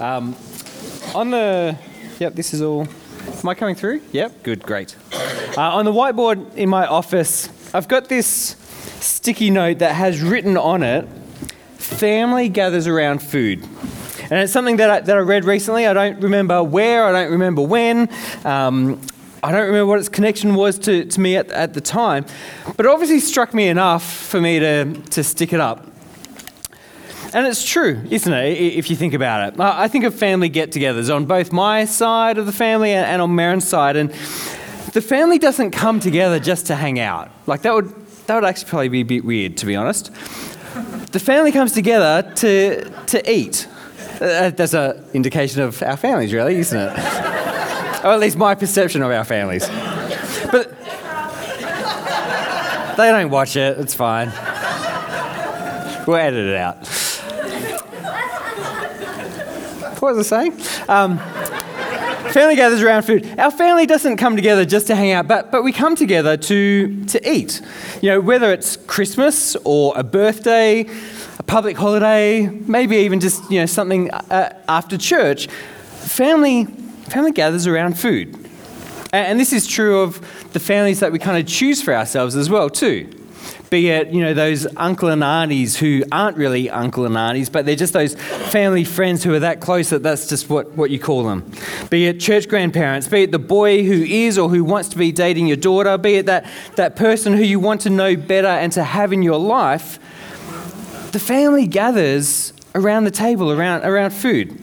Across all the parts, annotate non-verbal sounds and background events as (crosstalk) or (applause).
Um, on the, yep, this is all. Am I coming through? Yep, good, great. Uh, on the whiteboard in my office, I've got this sticky note that has written on it, "Family gathers around food." And it's something that I, that I read recently. I don't remember where, I don't remember when. Um, I don't remember what its connection was to, to me at, at the time, but it obviously struck me enough for me to, to stick it up. And it's true, isn't it, if you think about it? I think of family get togethers on both my side of the family and on Maren's side. And the family doesn't come together just to hang out. Like, that would, that would actually probably be a bit weird, to be honest. The family comes together to, to eat. Uh, that's an indication of our families, really, isn't it? (laughs) or at least my perception of our families. But they don't watch it, it's fine. We'll edit it out. What was I saying? Um, family gathers around food. Our family doesn't come together just to hang out, but, but we come together to, to eat. You know, whether it's Christmas or a birthday, a public holiday, maybe even just, you know, something uh, after church, family, family gathers around food. And, and this is true of the families that we kind of choose for ourselves as well, too be it you know those uncle and aunties who aren't really uncle and aunties but they're just those family friends who are that close that that's just what, what you call them. Be it church grandparents be it the boy who is or who wants to be dating your daughter be it that, that person who you want to know better and to have in your life the family gathers around the table around, around food.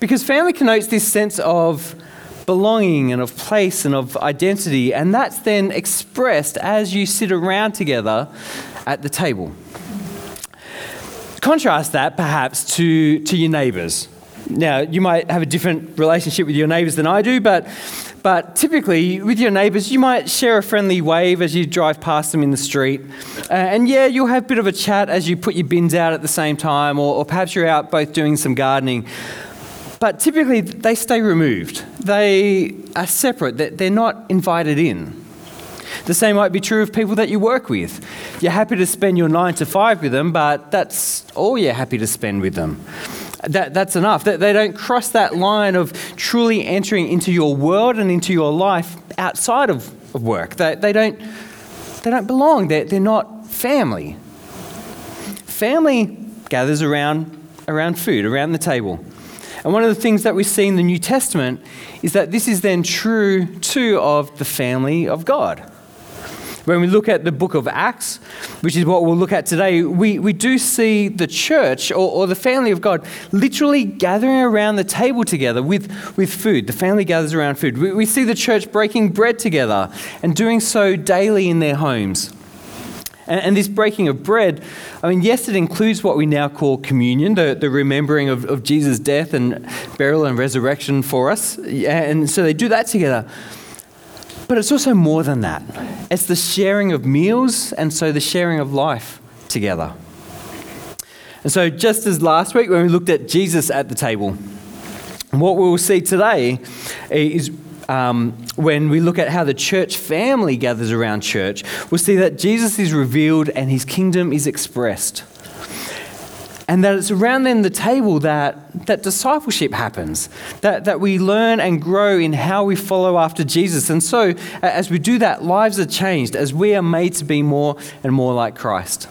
Because family connotes this sense of belonging and of place and of identity, and that's then expressed as you sit around together at the table. Contrast that perhaps to, to your neighbours. Now, you might have a different relationship with your neighbours than I do, but, but typically with your neighbours, you might share a friendly wave as you drive past them in the street. Uh, and yeah, you'll have a bit of a chat as you put your bins out at the same time, or, or perhaps you're out both doing some gardening. But typically, they stay removed. They are separate, they're not invited in. The same might be true of people that you work with. You're happy to spend your nine to five with them, but that's all you're happy to spend with them. That, that's enough. They don't cross that line of truly entering into your world and into your life outside of, of work. They, they, don't, they don't belong, they're, they're not family. Family gathers around, around food, around the table. And one of the things that we see in the New Testament is that this is then true too of the family of God. When we look at the book of Acts, which is what we'll look at today, we, we do see the church or, or the family of God literally gathering around the table together with, with food. The family gathers around food. We, we see the church breaking bread together and doing so daily in their homes. And, and, this breaking of bread, I mean, yes, it includes what we now call communion, the, the remembering of, of Jesus' death and burial and resurrection for us. And so they do that together. But it's also more than that. It's the sharing of meals and so the sharing of life together. And so, just as last week when we looked at Jesus at the table, what we will see today is um, when we look at how the church family gathers around church, we'll see that Jesus is revealed and his kingdom is expressed. And that it's around then the table that, that discipleship happens, that, that we learn and grow in how we follow after Jesus. And so, as we do that, lives are changed as we are made to be more and more like Christ.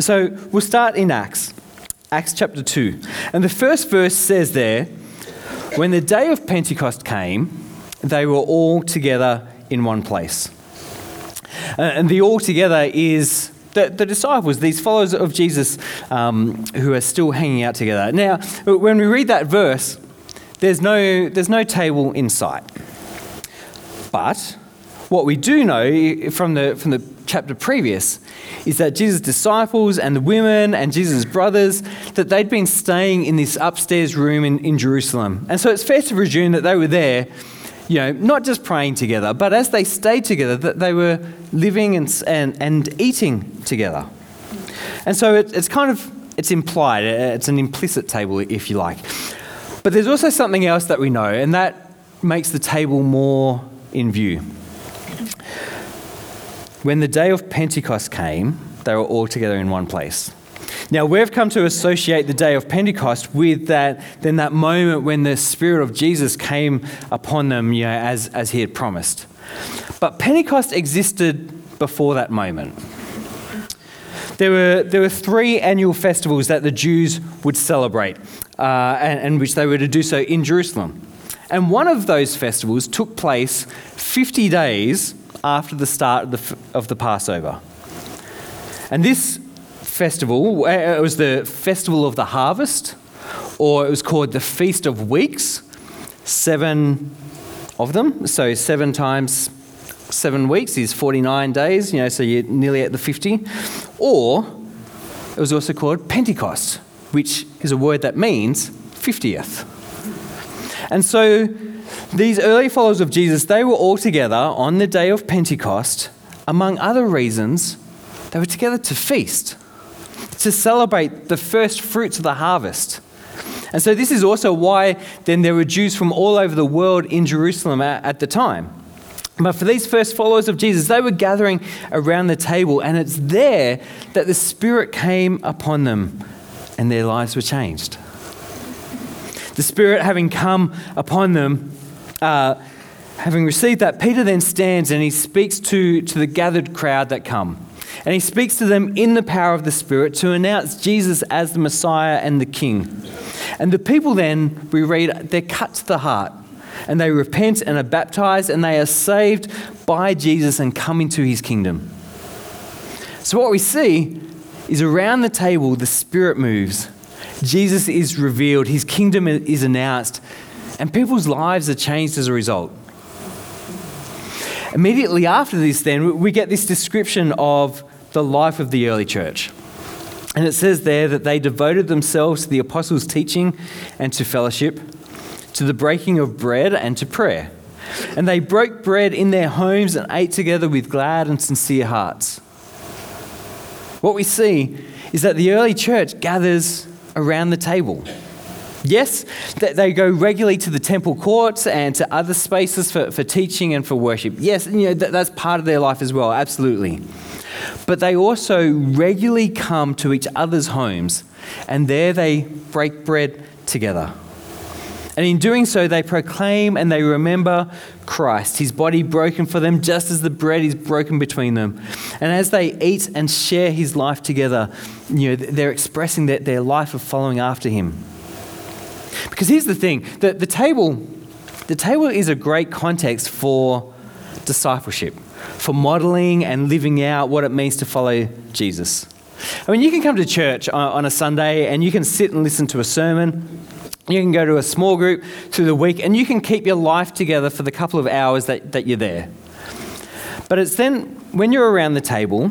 So, we'll start in Acts, Acts chapter 2. And the first verse says there, when the day of Pentecost came, they were all together in one place. Uh, and the all together is the, the, disciples, these followers of Jesus um, who are still hanging out together. Now, when we read that verse, there's no, there's no table in sight. But what we do know from the, from the chapter previous is that Jesus' disciples and the women and Jesus' brothers, that they'd been staying in this upstairs room in, in Jerusalem. And so it's fair to presume that they were there you know, not just praying together, but as they stayed together, that they were living and, and, and eating together. And so it, it's kind of, it's implied, uh, it's an implicit table, if you like. But there's also something else that we know, and that makes the table more in view. When the day of Pentecost came, they were all together in one place. Now, we've come to associate the day of Pentecost with that, then that moment when the Spirit of Jesus came upon them, you know, as, as he had promised. But Pentecost existed before that moment. There were, there were three annual festivals that the Jews would celebrate, uh, and, and which they were to do so in Jerusalem. And one of those festivals took place 50 days after the start of the, of the Passover. And this festival, uh, it was the Festival of the Harvest, or it was called the Feast of Weeks, seven of them. So seven times seven weeks is 49 days, you know, so you're nearly at the 50. Or it was also called Pentecost, which is a word that means 50th. And so these early followers of Jesus, they were all together on the day of Pentecost. Among other reasons, they were together to feast, to celebrate the first fruits of the harvest. And so, this is also why then there were Jews from all over the world in Jerusalem at, at the time. But for these first followers of Jesus, they were gathering around the table, and it's there that the Spirit came upon them and their lives were changed. The Spirit having come upon them, uh, having received that, Peter then stands and he speaks to, to the gathered crowd that come. And he speaks to them in the power of the Spirit to announce Jesus as the Messiah and the King. And the people then, we read, they're cut to the heart and they repent and are baptized and they are saved by Jesus and come into his kingdom. So, what we see is around the table, the Spirit moves, Jesus is revealed, his kingdom is announced, and people's lives are changed as a result. Immediately after this, then, we get this description of the life of the early church. And it says there that they devoted themselves to the apostles' teaching and to fellowship, to the breaking of bread and to prayer. And they broke bread in their homes and ate together with glad and sincere hearts. What we see is that the early church gathers around the table. Yes, they go regularly to the temple courts and to other spaces for, for teaching and for worship. Yes, you know, that's part of their life as well, absolutely. But they also regularly come to each other's homes, and there they break bread together. And in doing so, they proclaim and they remember Christ, his body broken for them, just as the bread is broken between them. And as they eat and share his life together, you know, they're expressing their, their life of following after him. Because here's the thing the, the, table, the table is a great context for discipleship, for modeling and living out what it means to follow Jesus. I mean, you can come to church on, on a Sunday and you can sit and listen to a sermon you can go to a small group through the week and you can keep your life together for the couple of hours that, that you're there. But it's then when you're around the table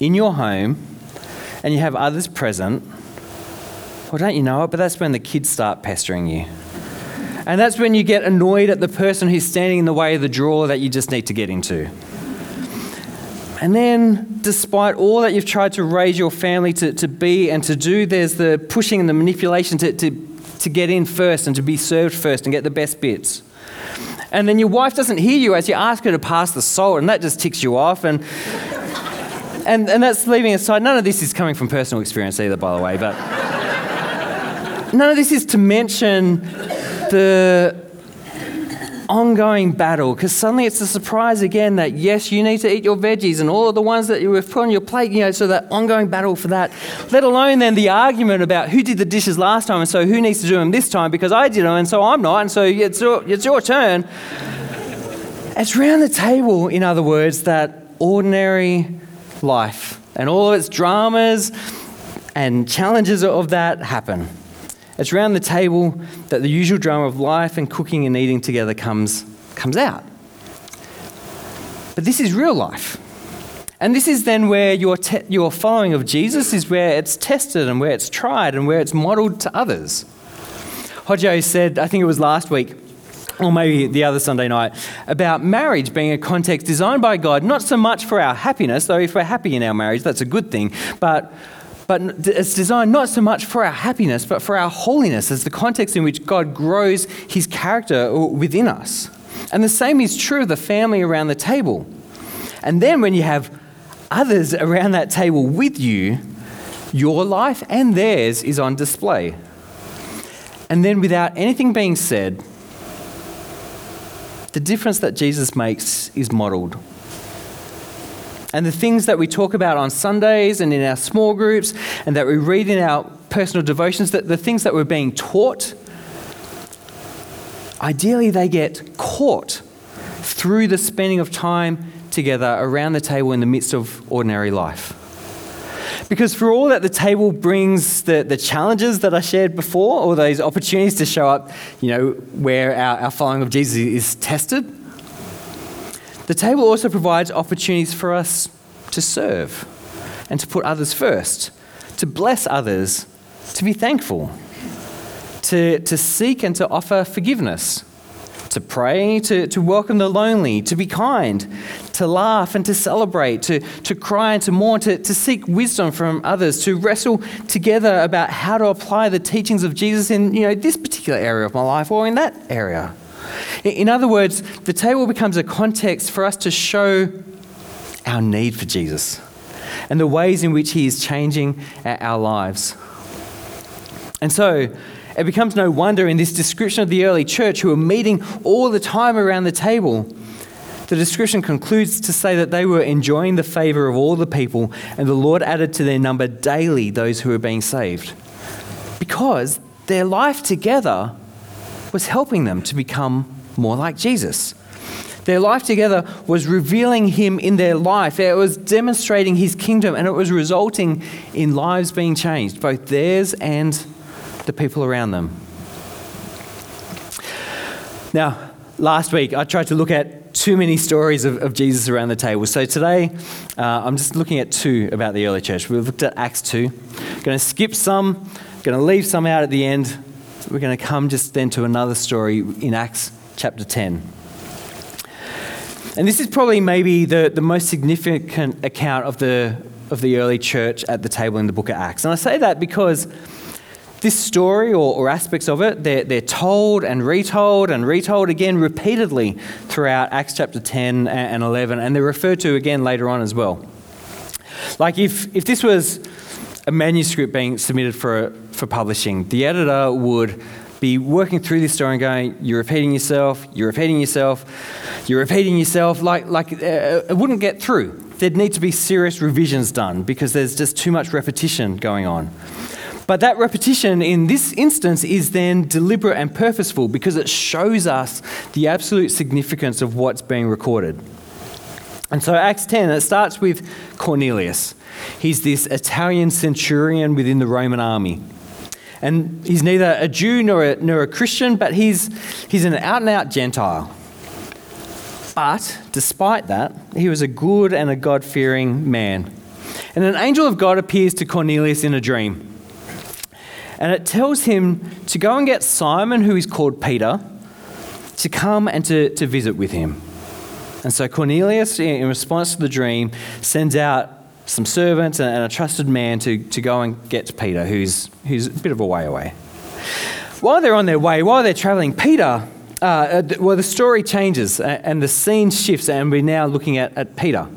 in your home and you have others present, well, don't you know it? But that's when the kids start pestering you. And that's when you get annoyed at the person who's standing in the way of the drawer that you just need to get into. And then, despite all that you've tried to raise your family to, to be and to do, there's the pushing and the manipulation to, to to get in first and to be served first and get the best bits. And then your wife doesn't hear you as you ask her to pass the salt, and that just ticks you off. And, and, and that's leaving aside, none of this is coming from personal experience either, by the way, but none of this is to mention the ongoing battle because suddenly it's a surprise again that yes, you need to eat your veggies and all of the ones that you have put on your plate, you know, so that ongoing battle for that. Let alone then the argument about who did the dishes last time and so who needs to do them this time because I did them and so I'm not and so it's your, it's your turn. It's round the table, in other words, that ordinary life and all of its dramas and challenges of that happen. It's around the table that the usual drama of life and cooking and eating together comes, comes out. But this is real life. And this is then where your, te- your following of Jesus is where it's tested and where it's tried and where it's modeled to others. Hodjo said, I think it was last week, or maybe the other Sunday night, about marriage being a context designed by God, not so much for our happiness, though if we're happy in our marriage, that's a good thing, but but it's designed not so much for our happiness, but for our holiness as the context in which God grows his character uh, within us. And the same is true of the family around the table. And then when you have others around that table with you, Your life and theirs is on display. And then, without anything being said, the difference that Jesus makes is modeled. And the things that we talk about on Sundays and in our small groups and that we read in our personal devotions, that the things that we're being taught, ideally they get caught through the spending of time together around the table in the midst of ordinary life. Because for all that the table brings the, the challenges that I shared before, or those opportunities to show up, you know, where our, our following of Jesus is tested, the table also provides opportunities for us to serve and to put others first, to bless others, to be thankful, to, to seek and to offer forgiveness to pray, to, to welcome the lonely, to be kind, to laugh and to celebrate, to, to cry and to mourn, to, to seek wisdom from others, to wrestle together about how to apply the teachings of Jesus in you know, this particular area of my life or in that area. In other words, the table becomes a context for us to show our need for Jesus and the ways in which he is changing our lives. And so, it becomes no wonder in this description of the early church who were meeting all the time around the table. The description concludes to say that they were enjoying the favor of all the people, and the Lord added to their number daily those who were being saved. Because their life together was helping them to become more like Jesus. Their life together was revealing Him in their life. It was demonstrating His kingdom, and it was resulting in lives being changed, both theirs and the people around them. Now, last week I tried to look at too many stories of, of Jesus around the table. So today uh, I'm just looking at two about the early church. We've looked at Acts 2. Going to skip some, going to leave some out at the end. We're going to come just then to another story in Acts chapter 10. And this is probably maybe the, the most significant account of the, of the early church at the table in the book of Acts. And I say that because this story or, or aspects of it, they're, they're told and retold and retold again repeatedly throughout Acts chapter 10 and 11, and they're referred to again later on as well. Like if, if this was a manuscript being submitted for, for publishing, the editor would be working through this story and going, You're repeating yourself, you're repeating yourself, you're repeating yourself, like, like uh, it wouldn't get through. There'd need to be serious revisions done because there's just too much repetition going on. But that repetition in this instance is then deliberate and purposeful because it shows us the absolute significance of what's being recorded. And so, Acts 10, it starts with Cornelius. He's this Italian centurion within the Roman army. And he's neither a Jew nor a, nor a Christian, but he's, he's an out and out Gentile. But despite that, he was a good and a God fearing man. And an angel of God appears to Cornelius in a dream. And it tells him to go and get Simon, who is called Peter, to come and to, to visit with him. And so Cornelius, in response to the dream, sends out some servants and a trusted man to, to go and get Peter, who's, who's a bit of a way away. While they're on their way, while they're traveling, Peter, uh, well, the story changes and the scene shifts, and we're now looking at, at Peter.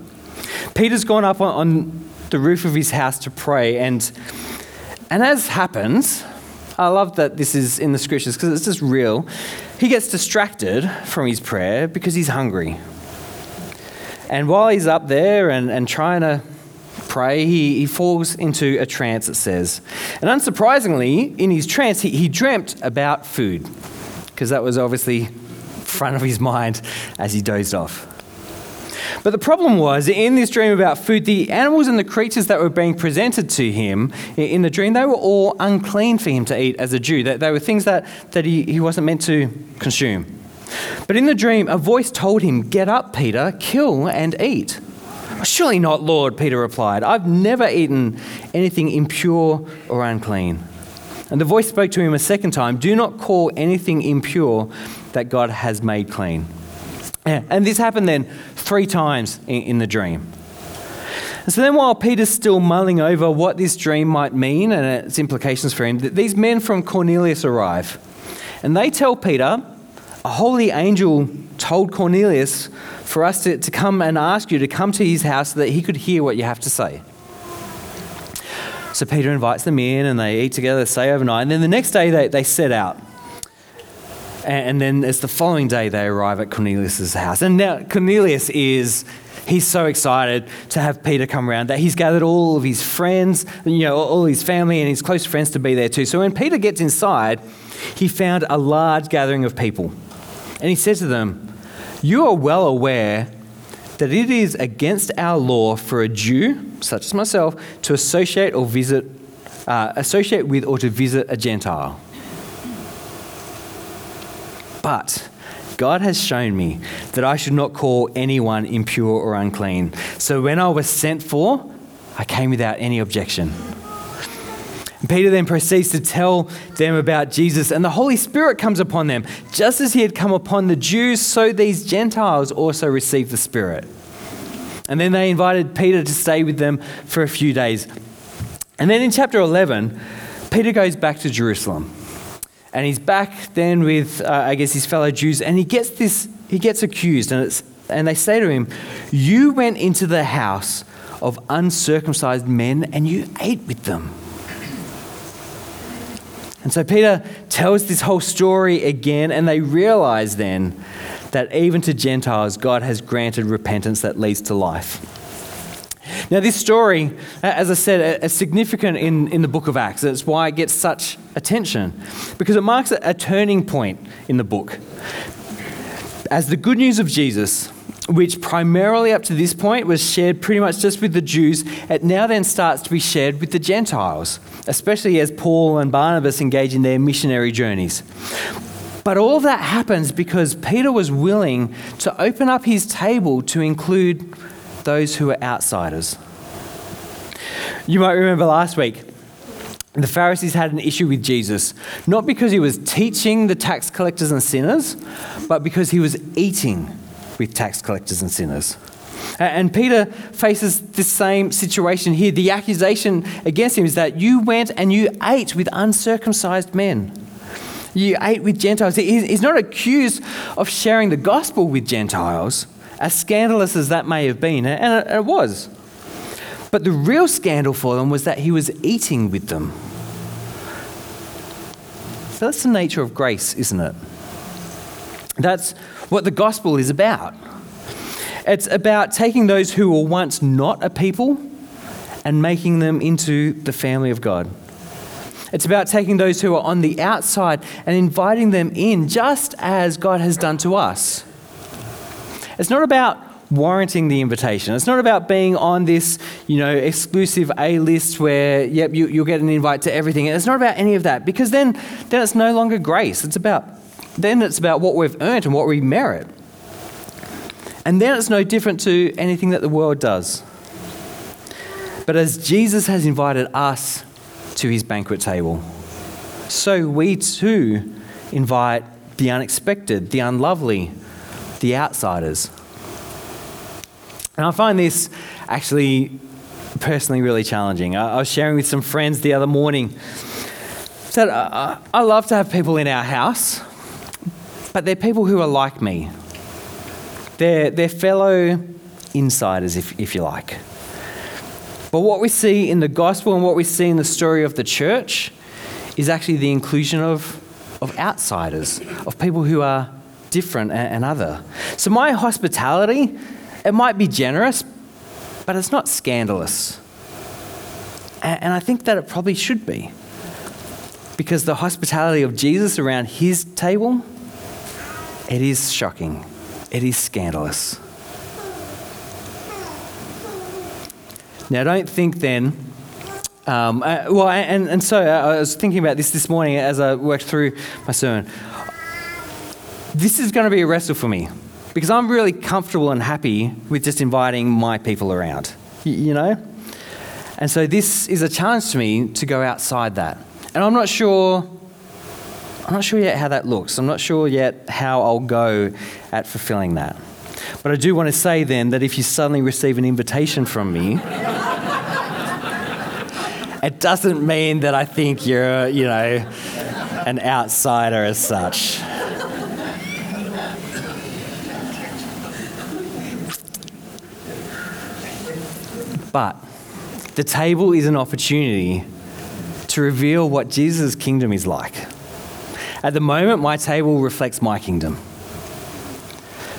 Peter's gone up on, on the roof of his house to pray, and and as happens, I love that this is in the scriptures because it's just real. He gets distracted from his prayer because he's hungry. And while he's up there and, and trying to pray, he, he falls into a trance, it says. And unsurprisingly, in his trance, he, he dreamt about food because that was obviously front of his mind as he dozed off. But the problem was, in this dream about food, the animals and the creatures that were being presented to him in the dream, they were all unclean for him to eat as a Jew. They, they were things that, that he, he wasn't meant to consume. But in the dream, a voice told him, Get up, Peter, kill and eat. Surely not, Lord, Peter replied. I've never eaten anything impure or unclean. And the voice spoke to him a second time Do not call anything impure that God has made clean. And this happened then three times in, the dream. And so then, while Peter's still mulling over what this dream might mean and its implications for him, these men from Cornelius arrive. And they tell Peter, a holy angel told Cornelius for us to, to come and ask you to come to his house so that he could hear what you have to say. So Peter invites them in and they eat together, stay overnight. And then the next day they, they set out. And, then it's the following day they arrive at Cornelius' house. And now Cornelius is he's so excited to have Peter come around that he's gathered all of his friends, you know, all his family and his close friends to be there too. So when Peter gets inside, he found a large gathering of people. And he says to them, You are well aware that it is against our law for a Jew, such as myself, to associate or visit, uh, associate with or to visit a Gentile. But God has shown me that I should not call anyone impure or unclean. So when I was sent for, I came without any objection. Peter then proceeds to tell them about Jesus, and the Holy Spirit comes upon them. Just as he had come upon the Jews, so these Gentiles also received the Spirit. And then they invited Peter to stay with them for a few days. And then in chapter 11, Peter goes back to Jerusalem. And he's back then with, uh, I guess, his fellow Jews, and he gets this, he gets accused, and, it's, and they say to him, You went into the house of uncircumcised men and you ate with them. And so Peter tells this whole story again, and they realize then that even to Gentiles, God has granted repentance that leads to life. Now, this story, as I said, is significant in, in the book of Acts. That's why it gets such attention, because it marks a, a turning point in the book. As the good news of Jesus, which primarily up to this point was shared pretty much just with the Jews, it now then starts to be shared with the Gentiles, especially as Paul and Barnabas engage in their missionary journeys. But all of that happens because Peter was willing to open up his table to include those who are outsiders. You might remember last week, the Pharisees had an issue with Jesus, not because he was teaching the tax collectors and sinners, but because he was eating with tax collectors and sinners. And Peter faces the same situation here. The accusation against him is that you went and you ate with uncircumcised men. You ate with Gentiles. He's not accused of sharing the gospel with Gentiles, as scandalous as that may have been, and it was. But the real scandal for them was that he was eating with them. So that's the nature of grace, isn't it? That's what the gospel is about. It's about taking those who were once not a people and making them into the family of God. It's about taking those who are on the outside and inviting them in, just as God has done to us. It's not about warranting the invitation. It's not about being on this, you know, exclusive A list where, yep, you, will get an invite to everything. It's not about any of that because then, then it's no longer grace. It's about, then it's about what we've earned and what we merit. And then it's no different to anything that the world does. But as Jesus has invited us to his banquet table, so we too invite the unexpected, the unlovely, the outsiders. And I find this actually personally really challenging. I, was sharing with some friends the other morning that I, I love to have people in our house, but they're people who are like me. They're, they're fellow insiders, if, if you like. But what we see in the gospel and what we see in the story of the church is actually the inclusion of, of outsiders, of people who are different and other. So my hospitality, it might be generous, but it's not scandalous. And I think that it probably should be. Because the hospitality of Jesus around his table, it is shocking. It is scandalous. Now, don't think then um, uh, well, and, and so uh, I was thinking about this this morning as I worked through my sermon this is going to be a wrestle for me because I'm really comfortable and happy with just inviting my people around, you know? And so this is a challenge to me to go outside that. And I'm not sure I'm not sure yet how that looks. I'm not sure yet how I'll go at fulfilling that. But I do want to say then that if you suddenly receive an invitation from me, (laughs) it doesn't mean that I think you're, you know, an outsider as such. But the table is an opportunity to reveal what Jesus' kingdom is like. At the moment, my table reflects my kingdom.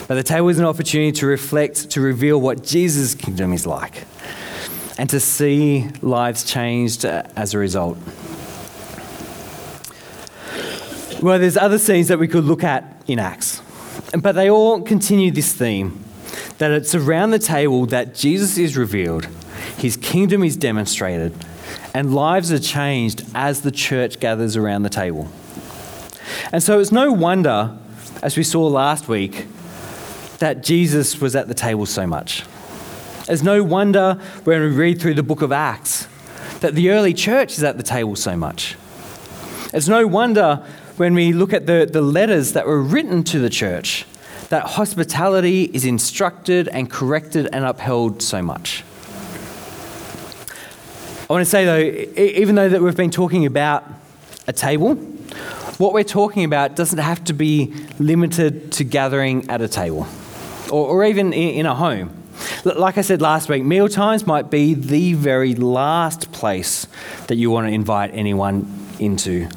But the table is an opportunity to reflect, to reveal what Jesus' kingdom is like, and to see lives changed uh, as a result. Well, there's other scenes that we could look at in Acts, but they all continue this theme that it's around the table that Jesus is revealed, his kingdom is demonstrated, and lives are changed as the church gathers around the table. And so it's no wonder, as we saw last week, that Jesus was at the table so much. It's no wonder when we read through the book of Acts that the early church is at the table so much. It's no wonder when we look at the, the letters that were written to the church that hospitality is instructed and corrected and upheld so much. I want to say though, even though that we've been talking about a table, what we're talking about doesn't have to be limited to gathering at a table or, or even in, in a home. Like I said last week, meal times might be the very last place that you want to invite anyone into.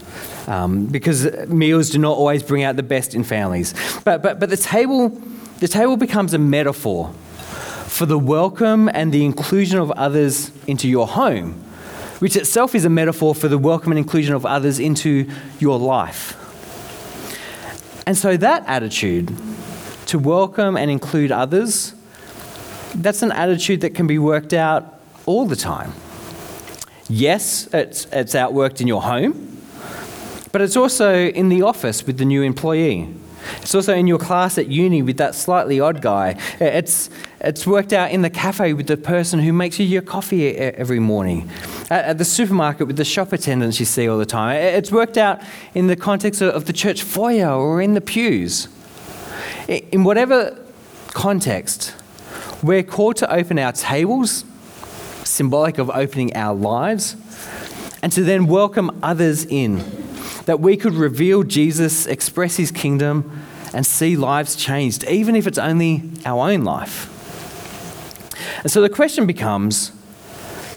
Um, because meals do not always bring out the best in families. But, but, but the, table, the table becomes a metaphor for the welcome and the inclusion of others into your home, which itself is a metaphor for the welcome and inclusion of others into your life. And so that attitude, to welcome and include others, that's an attitude that can be worked out all the time. Yes, it's, it's outworked in your home, but it's also in the office with the new employee. It's also in your class at uni with that slightly odd guy. It's, it's worked out in the cafe with the person who makes you your coffee every morning. At, at the supermarket with the shop attendants you see all the time. It's worked out in the context of the church foyer or in the pews. In whatever context, we're called to open our tables, symbolic of opening our lives, and to then welcome others in that we could reveal Jesus, express his kingdom, and see lives changed, even if it's only our own life. And so the question becomes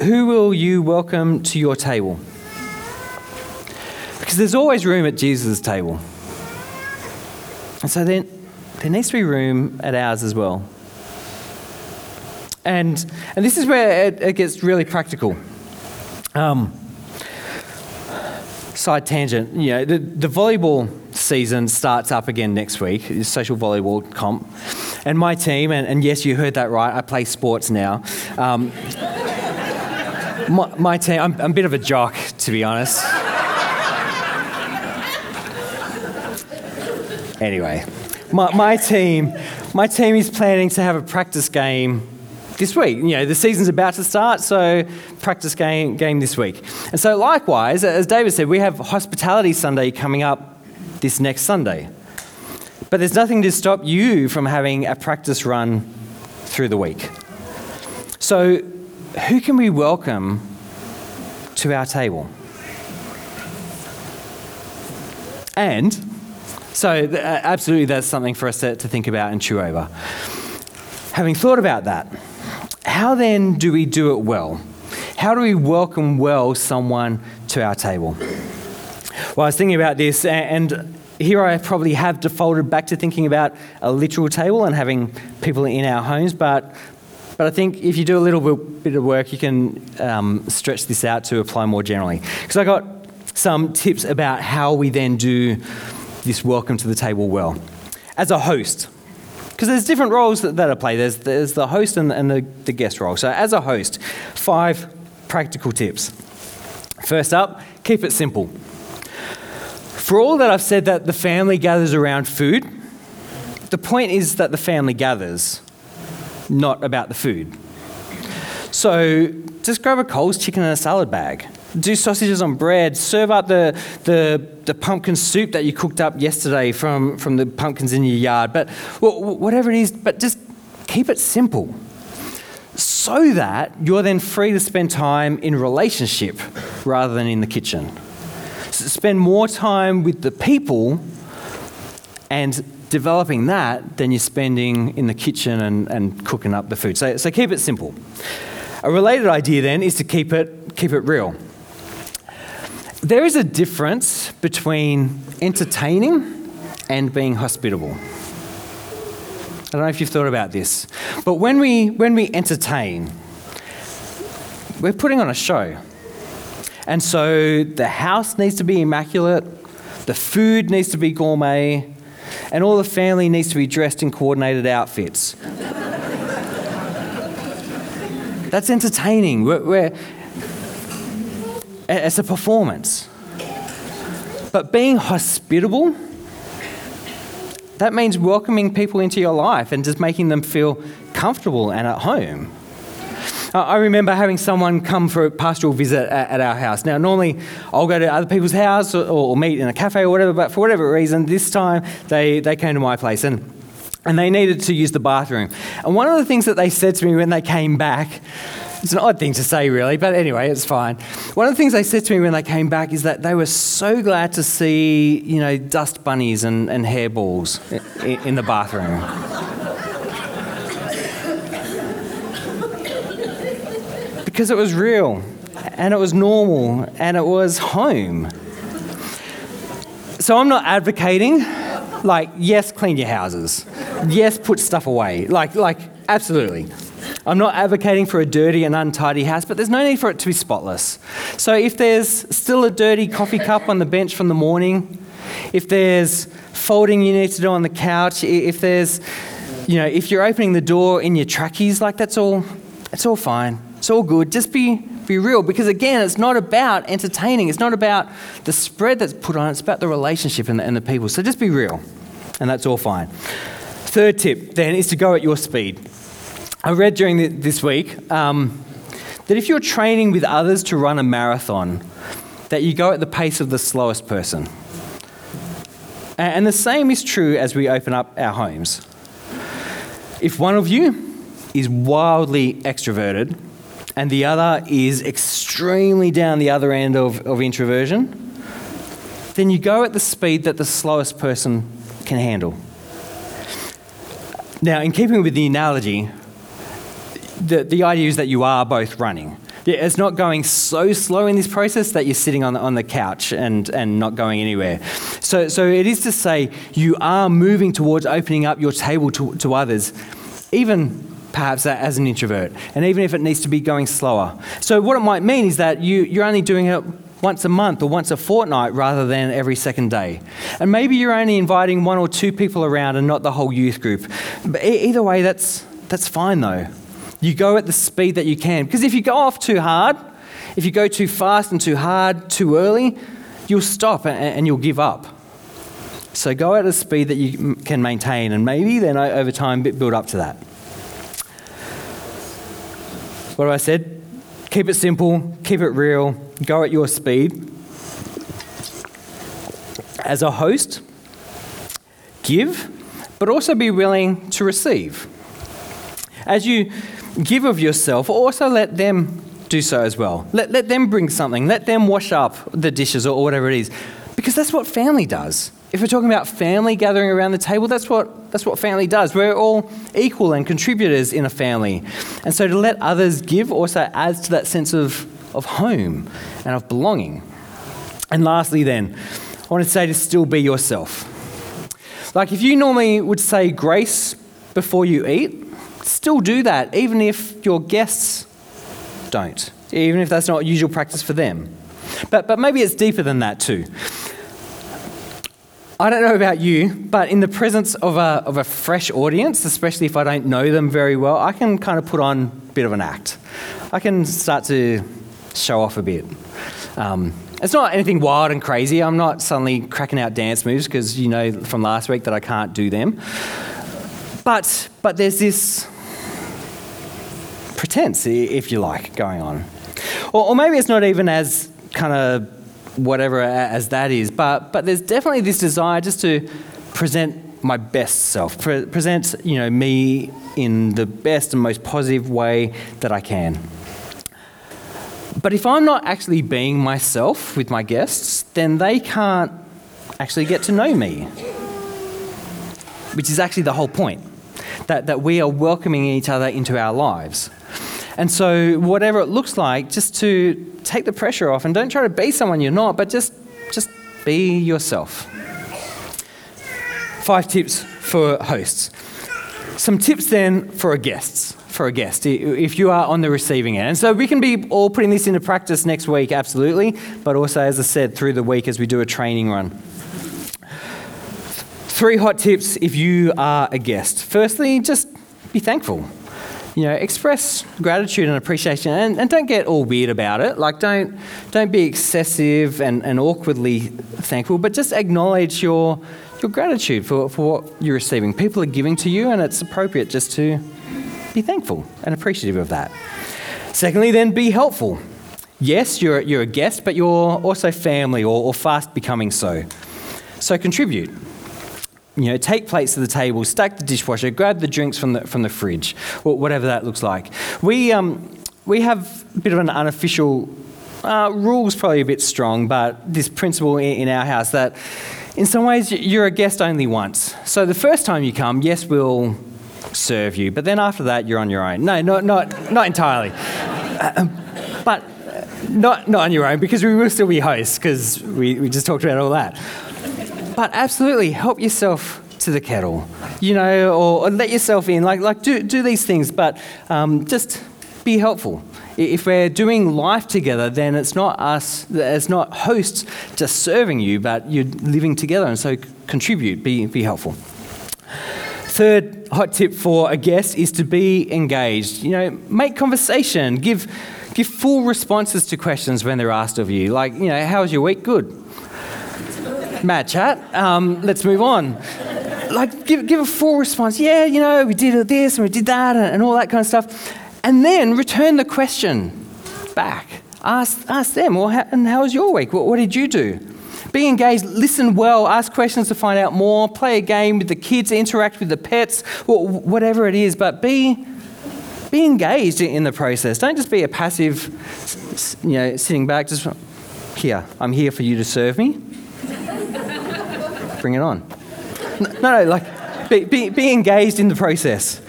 who will you welcome to your table? Because there's always room at Jesus' table. And so then there needs to be room at ours as well. And, and this is where it, it gets really practical. Um, side tangent, you know, the, the volleyball season starts up again next week, social volleyball comp. And my team, and, and yes, you heard that right, I play sports now. Um, my, my, team, I'm, I'm a bit of a jock, to be honest. anyway, my, my team, my team is planning to have a practice game this week. You know, the season's about to start, so practice game, game this week. And so, likewise, as David said, we have Hospitality Sunday coming up this next Sunday. But there's nothing to stop you from having a practice run through the week. So, who can we welcome to our table? And so, uh, absolutely, that's something for us to, to think about and chew over. Having thought about that, how then do we do it well? How do we welcome well someone to our table? Well, I was thinking about this, and here I probably have defaulted back to thinking about a literal table and having people in our homes, but but I think if you do a little bit of work, you can um, stretch this out to apply more generally. Because I got some tips about how we then do this welcome to the table well. As a host, because there's different roles that, that are played. There's, there's the host and, and the, the guest role. So, as a host, five practical tips. First up, keep it simple. For all that I've said that the family gathers around food, the point is that the family gathers, not about the food. So just grab a Coles chicken and a salad bag do sausages on bread, serve up the, the, the pumpkin soup that you cooked up yesterday from, from the pumpkins in your yard. But well, whatever it is, but just keep it simple so that you're then free to spend time in relationship rather than in the kitchen. So spend more time with the people and developing that than you're spending in the kitchen and, and cooking up the food. So, so keep it simple. A related idea then is to keep it, keep it real. There is a difference between entertaining and being hospitable. I don't know if you've thought about this, but when we, when we entertain, we're putting on a show. And so the house needs to be immaculate, the food needs to be gourmet, and all the family needs to be dressed in coordinated outfits. That's entertaining. We're, we're, it's a performance. But being hospitable, that means welcoming people into your life and just making them feel comfortable and at home. I remember having someone come for a pastoral visit at, at our house. Now, normally I'll go to other people's house or, or, meet in a cafe or whatever, but for whatever reason, this time they, they came to my place and, and they needed to use the bathroom. And one of the things that they said to me when they came back, it's an odd thing to say, really, but anyway, it's fine. One of the things they said to me when they came back is that they were so glad to see, you know, dust bunnies and, and hairballs in, in the bathroom. Because it was real and it was normal and it was home. So I'm not advocating, like, yes, clean your houses. Yes, put stuff away. Like, like, absolutely. I'm not advocating for a dirty and untidy house, but there's no need for it to be spotless. So if there's still a dirty coffee cup on the bench from the morning, if there's folding you need to do on the couch, if there's, you know, if you're opening the door in your trackies, like that's all, it's all fine. It's all good. Just be, be real. Because again, it's not about entertaining. It's not about the spread that's put on. It's about the relationship and the, and the people. So just be real. And that's all fine. Third tip then is to go at your speed. I read during the, this week um, that if you're training with others to run a marathon, that you go at the pace of the slowest person. And the same is true as we open up our homes. If one of you is wildly extroverted, and the other is extremely down the other end of, of introversion, then you go at the speed that the slowest person can handle. Now, in keeping with the analogy, the, the idea is that you are both running. Yeah, it's not going so slow in this process that you're sitting on the, on the couch and, and not going anywhere. So, so it is to say you are moving towards opening up your table to, to others, even perhaps as an introvert, and even if it needs to be going slower. So, what it might mean is that you, you're only doing it once a month or once a fortnight rather than every second day. And maybe you're only inviting one or two people around and not the whole youth group. But either way, that's, that's fine though. You go at the speed that you can. Because if you go off too hard, if you go too fast and too hard too early, you'll stop and, you'll give up. So go at a speed that you can maintain, and maybe then over time build up to that. What I said? Keep it simple, keep it real, go at your speed. As a host, give, but also be willing to receive. As you give of yourself, also let them do so as well. Let, let them bring something, let them wash up the dishes or whatever it is, because that's what family does if we're talking about family gathering around the table, that's what, that's what family does. We're all equal and contributors in a family. And so to let others give also adds to that sense of, of home and of belonging. And lastly, then, I want to say to still be yourself. Like if you normally would say grace before you eat, still do that, even if your guests don't, even if that's not usual practice for them. But, but maybe it's deeper than that too. I don't know about you, but in the presence of a, of a fresh audience, especially if I don't know them very well, I can kind of put on a bit of an act. I can start to show off a bit. Um, it's not anything wild and crazy. I'm not suddenly cracking out dance moves because you know from last week that I can't do them. But, but there's this pretense, if you like, going on. Or, or maybe it's not even as kind of whatever as that is. But, but there's definitely this desire just to present my best self, pre- present you know, me in the best and most positive way that I can. But if I'm not actually being myself with my guests, then they can't actually get to know me, which is actually the whole point that, that we are welcoming each other into our lives. And so, whatever it looks like, just to take the pressure off and don't try to be someone you're not, but just, just be yourself. Five tips for hosts. Some tips then for our guests. For a guest, if you are on the receiving end. And so we can be all putting this into practice next week, absolutely, but also, as I said, through the week as we do a training run. Three hot tips if you are a guest. Firstly, just be thankful. You know, express gratitude and appreciation and, and don't get all weird about it. Like, don't, don't be excessive and, and awkwardly thankful, but just acknowledge your, your gratitude for, for what you're receiving. People are giving to you, and it's appropriate just to be thankful and appreciative of that. Secondly, then be helpful. Yes, you're, you're a guest, but you're also family or, or fast becoming so. So contribute. You know, take plates to the table, stack the dishwasher, grab the drinks from the, from the fridge, or whatever that looks like. We, um, we have a bit of an unofficial uh, rule's probably a bit strong, but this principle in, in our house that in some ways you're a guest only once. So the first time you come, yes, we'll serve you. But then after that, you're on your own. No, not, not, not entirely. Uh, but not, not on your own because we will still be hosts because we, we just talked about all that. But absolutely, help yourself to the kettle, you know, or, or let yourself in. Like, like do, do these things, but um, just be helpful. If we're doing life together, then it's not us, it's not hosts just serving you, but you're living together. And so contribute, be, be helpful. Third hot tip for a guest is to be engaged. You know, make conversation, give, give full responses to questions when they're asked of you. Like, you know, how was your week? Good. Mad chat. Um, let's move on. Like, give, give a full response. Yeah, you know, we did this and we did that and, and all that kind of stuff. And then return the question back. Ask, ask them, well, how, and how was your week? What, what did you do? Be engaged, listen well, ask questions to find out more, play a game with the kids, interact with the pets, whatever it is, but be, be engaged in the process. Don't just be a passive, you know, sitting back, just here, I'm here for you to serve me. Bring it on. No, no, like, be, be, be engaged in the process.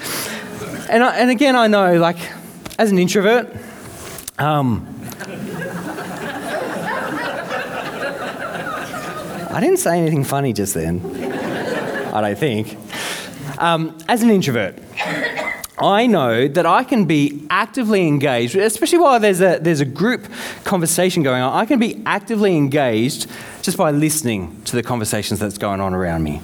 And, I, and again, I know, like, as an introvert, um, I didn't say anything funny just then. I don't think. Um, as an introvert, I know that I can be actively engaged, especially while there's a, there's a group conversation going on. I can be actively engaged just by listening to the conversations that's going on around me.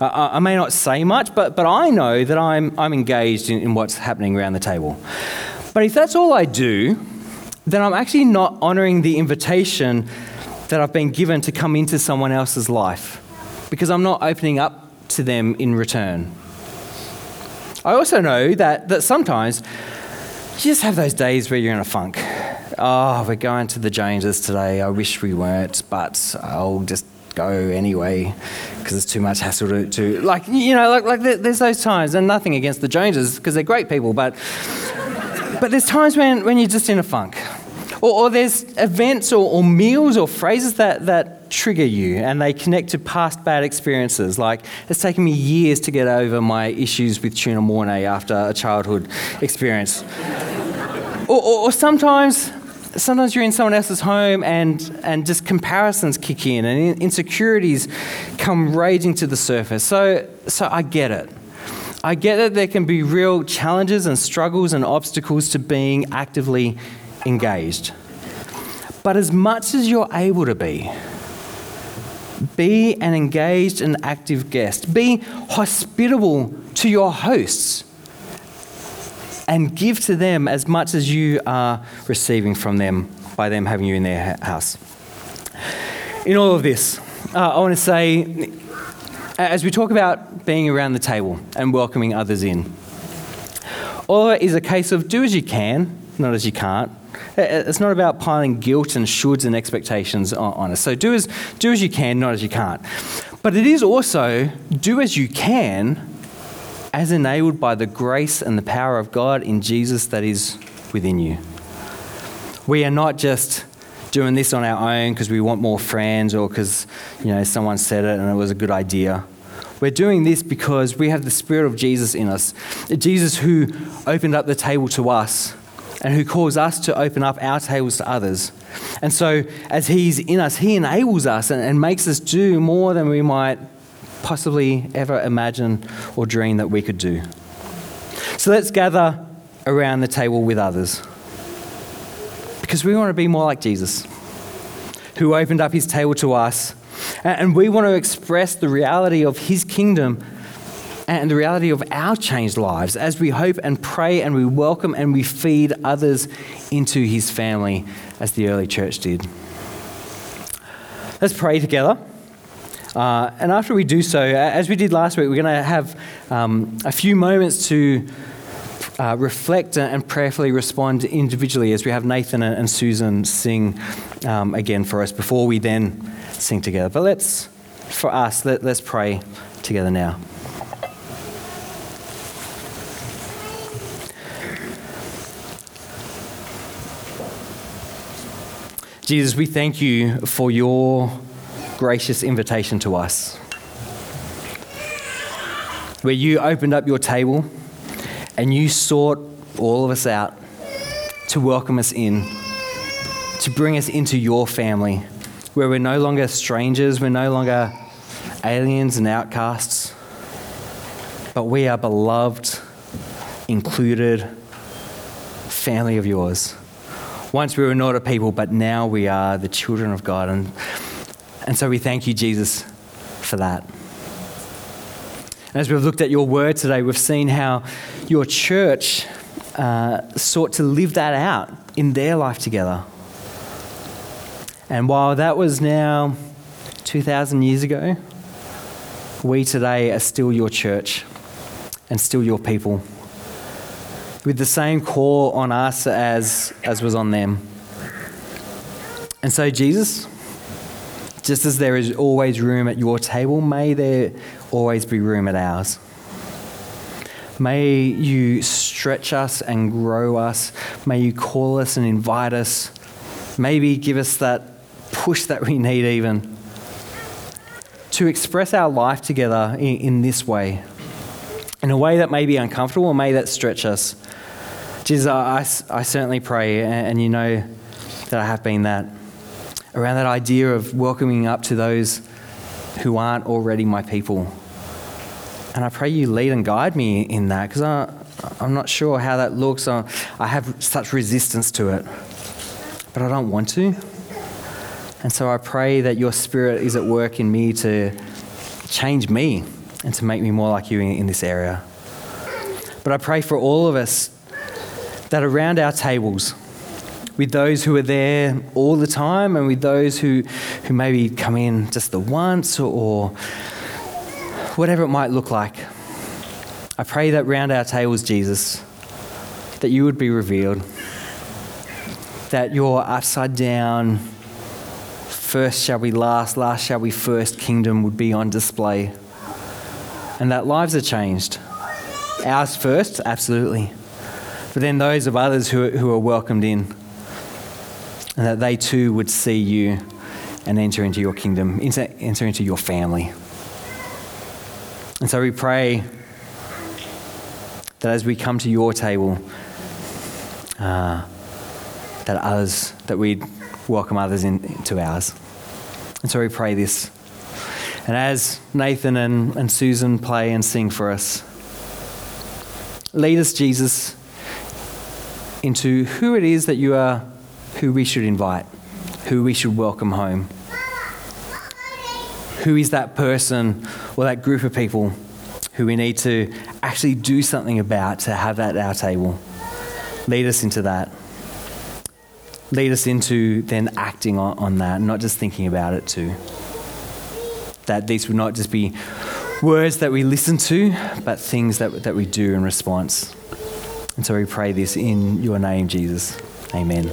I may not say much, but, but I know that I'm, I'm engaged in, in what's happening around the table. But if that's all I do, then I'm actually not honouring the invitation that I've been given to come into someone else's life because I'm not opening up to them in return. I also know that, that sometimes you just have those days where you're in a funk. Oh, we're going to the Joneses today. I wish we weren't, but I'll just go anyway because it's too much hassle to, to like you know like, like there's those times and nothing against the Joneses because they're great people but but there's times when, when you're just in a funk or, or there's events or, or meals or phrases that, that trigger you and they connect to past bad experiences. Like, it's taken me years to get over my issues with tuna mornay after a childhood experience. or, or, or sometimes sometimes you're in someone else's home and, and just comparisons kick in and insecurities come raging to the surface. So, so I get it. I get that there can be real challenges and struggles and obstacles to being actively engaged. But as much as you're able to be, be an engaged and active guest. Be hospitable to your hosts and give to them as much as you are receiving from them by them having you in their house. In all of this, uh, I want to say, as we talk about being around the table and welcoming others in, all is a case of do as you can, not as you can't, Uh, uh, it's not about piling guilt and shoulds and expectations on us. So do as, do as you can, not as you can't. But it is also do as you can as enabled by the grace and the power of God in Jesus that is within you. We are not just doing this on our own because we want more friends or because you know someone said it and it was a good idea. We're doing this because we have the Spirit of Jesus in us. Jesus who opened up the table to us and who calls us to open up our tables to others. And so, as He's in us, He enables us and, and makes us do more than we might possibly ever imagine or dream that we could do. So, let's gather around the table with others because we want to be more like Jesus, who opened up His table to us. And we want to express the reality of His kingdom and the reality of our changed lives as we hope and pray and we welcome and we feed others into his family as the early church did. Let's pray together. Uh, and after we do so, as we did last week, we're going to have um, a few moments to uh, reflect and prayerfully respond individually as we have Nathan and Susan sing um, again for us before we then sing together. But let's, for us, let, let's pray together now. Jesus, we thank you for your gracious invitation to us, where you opened up your table and you sought all of us out to welcome us in, to bring us into your family, where we're no longer strangers, we're no longer aliens and outcasts, but we are beloved, included family of yours. Once we were not a people, but now we are the children of God. And, and so we thank you, Jesus, for that. And as we've looked at your word today, we've seen how your church uh, sought to live that out in their life together. And while that was now 2,000 years ago, we today are still your church and still your people with the same call on us as, as was on them. And so, Jesus, just as there is always room at your table, may there always be room at ours. May you stretch us and grow us. May you call us and invite us. Maybe give us that push that we need, even to express our life together in, in this way, in a way that may be uncomfortable, or may that stretch us. Jesus, I, I certainly pray, and you know that I have been that, around that idea of welcoming up to those who aren't already my people. And I pray you lead and guide me in that because I'm not sure how that looks. I have such resistance to it, but I don't want to. And so I pray that your spirit is at work in me to change me and to make me more like you in, in this area. But I pray for all of us that around our tables, with those who are there all the time and with those who, who maybe come in just the once or, or whatever it might look like, I pray that round our tables, Jesus, that you would be revealed, that your upside down, first shall be last, last shall be first kingdom would be on display, and that lives are changed. Ours first, absolutely but then those of others who, who are welcomed in, and that they too would see you and enter into your kingdom, enter, enter into your family. And so we pray that as we come to your table, uh, that others, that we welcome others into ours. And so we pray this. And as Nathan and, and Susan play and sing for us, lead us, Jesus, into who it is that you are, who we should invite, who we should welcome home. Who is that person or that group of people who we need to actually do something about to have at our table? Lead us into that. Lead us into then acting on, on that, not just thinking about it too. That these would not just be words that we listen to, but things that, that we do in response. And so we pray this in your name, Jesus. Amen.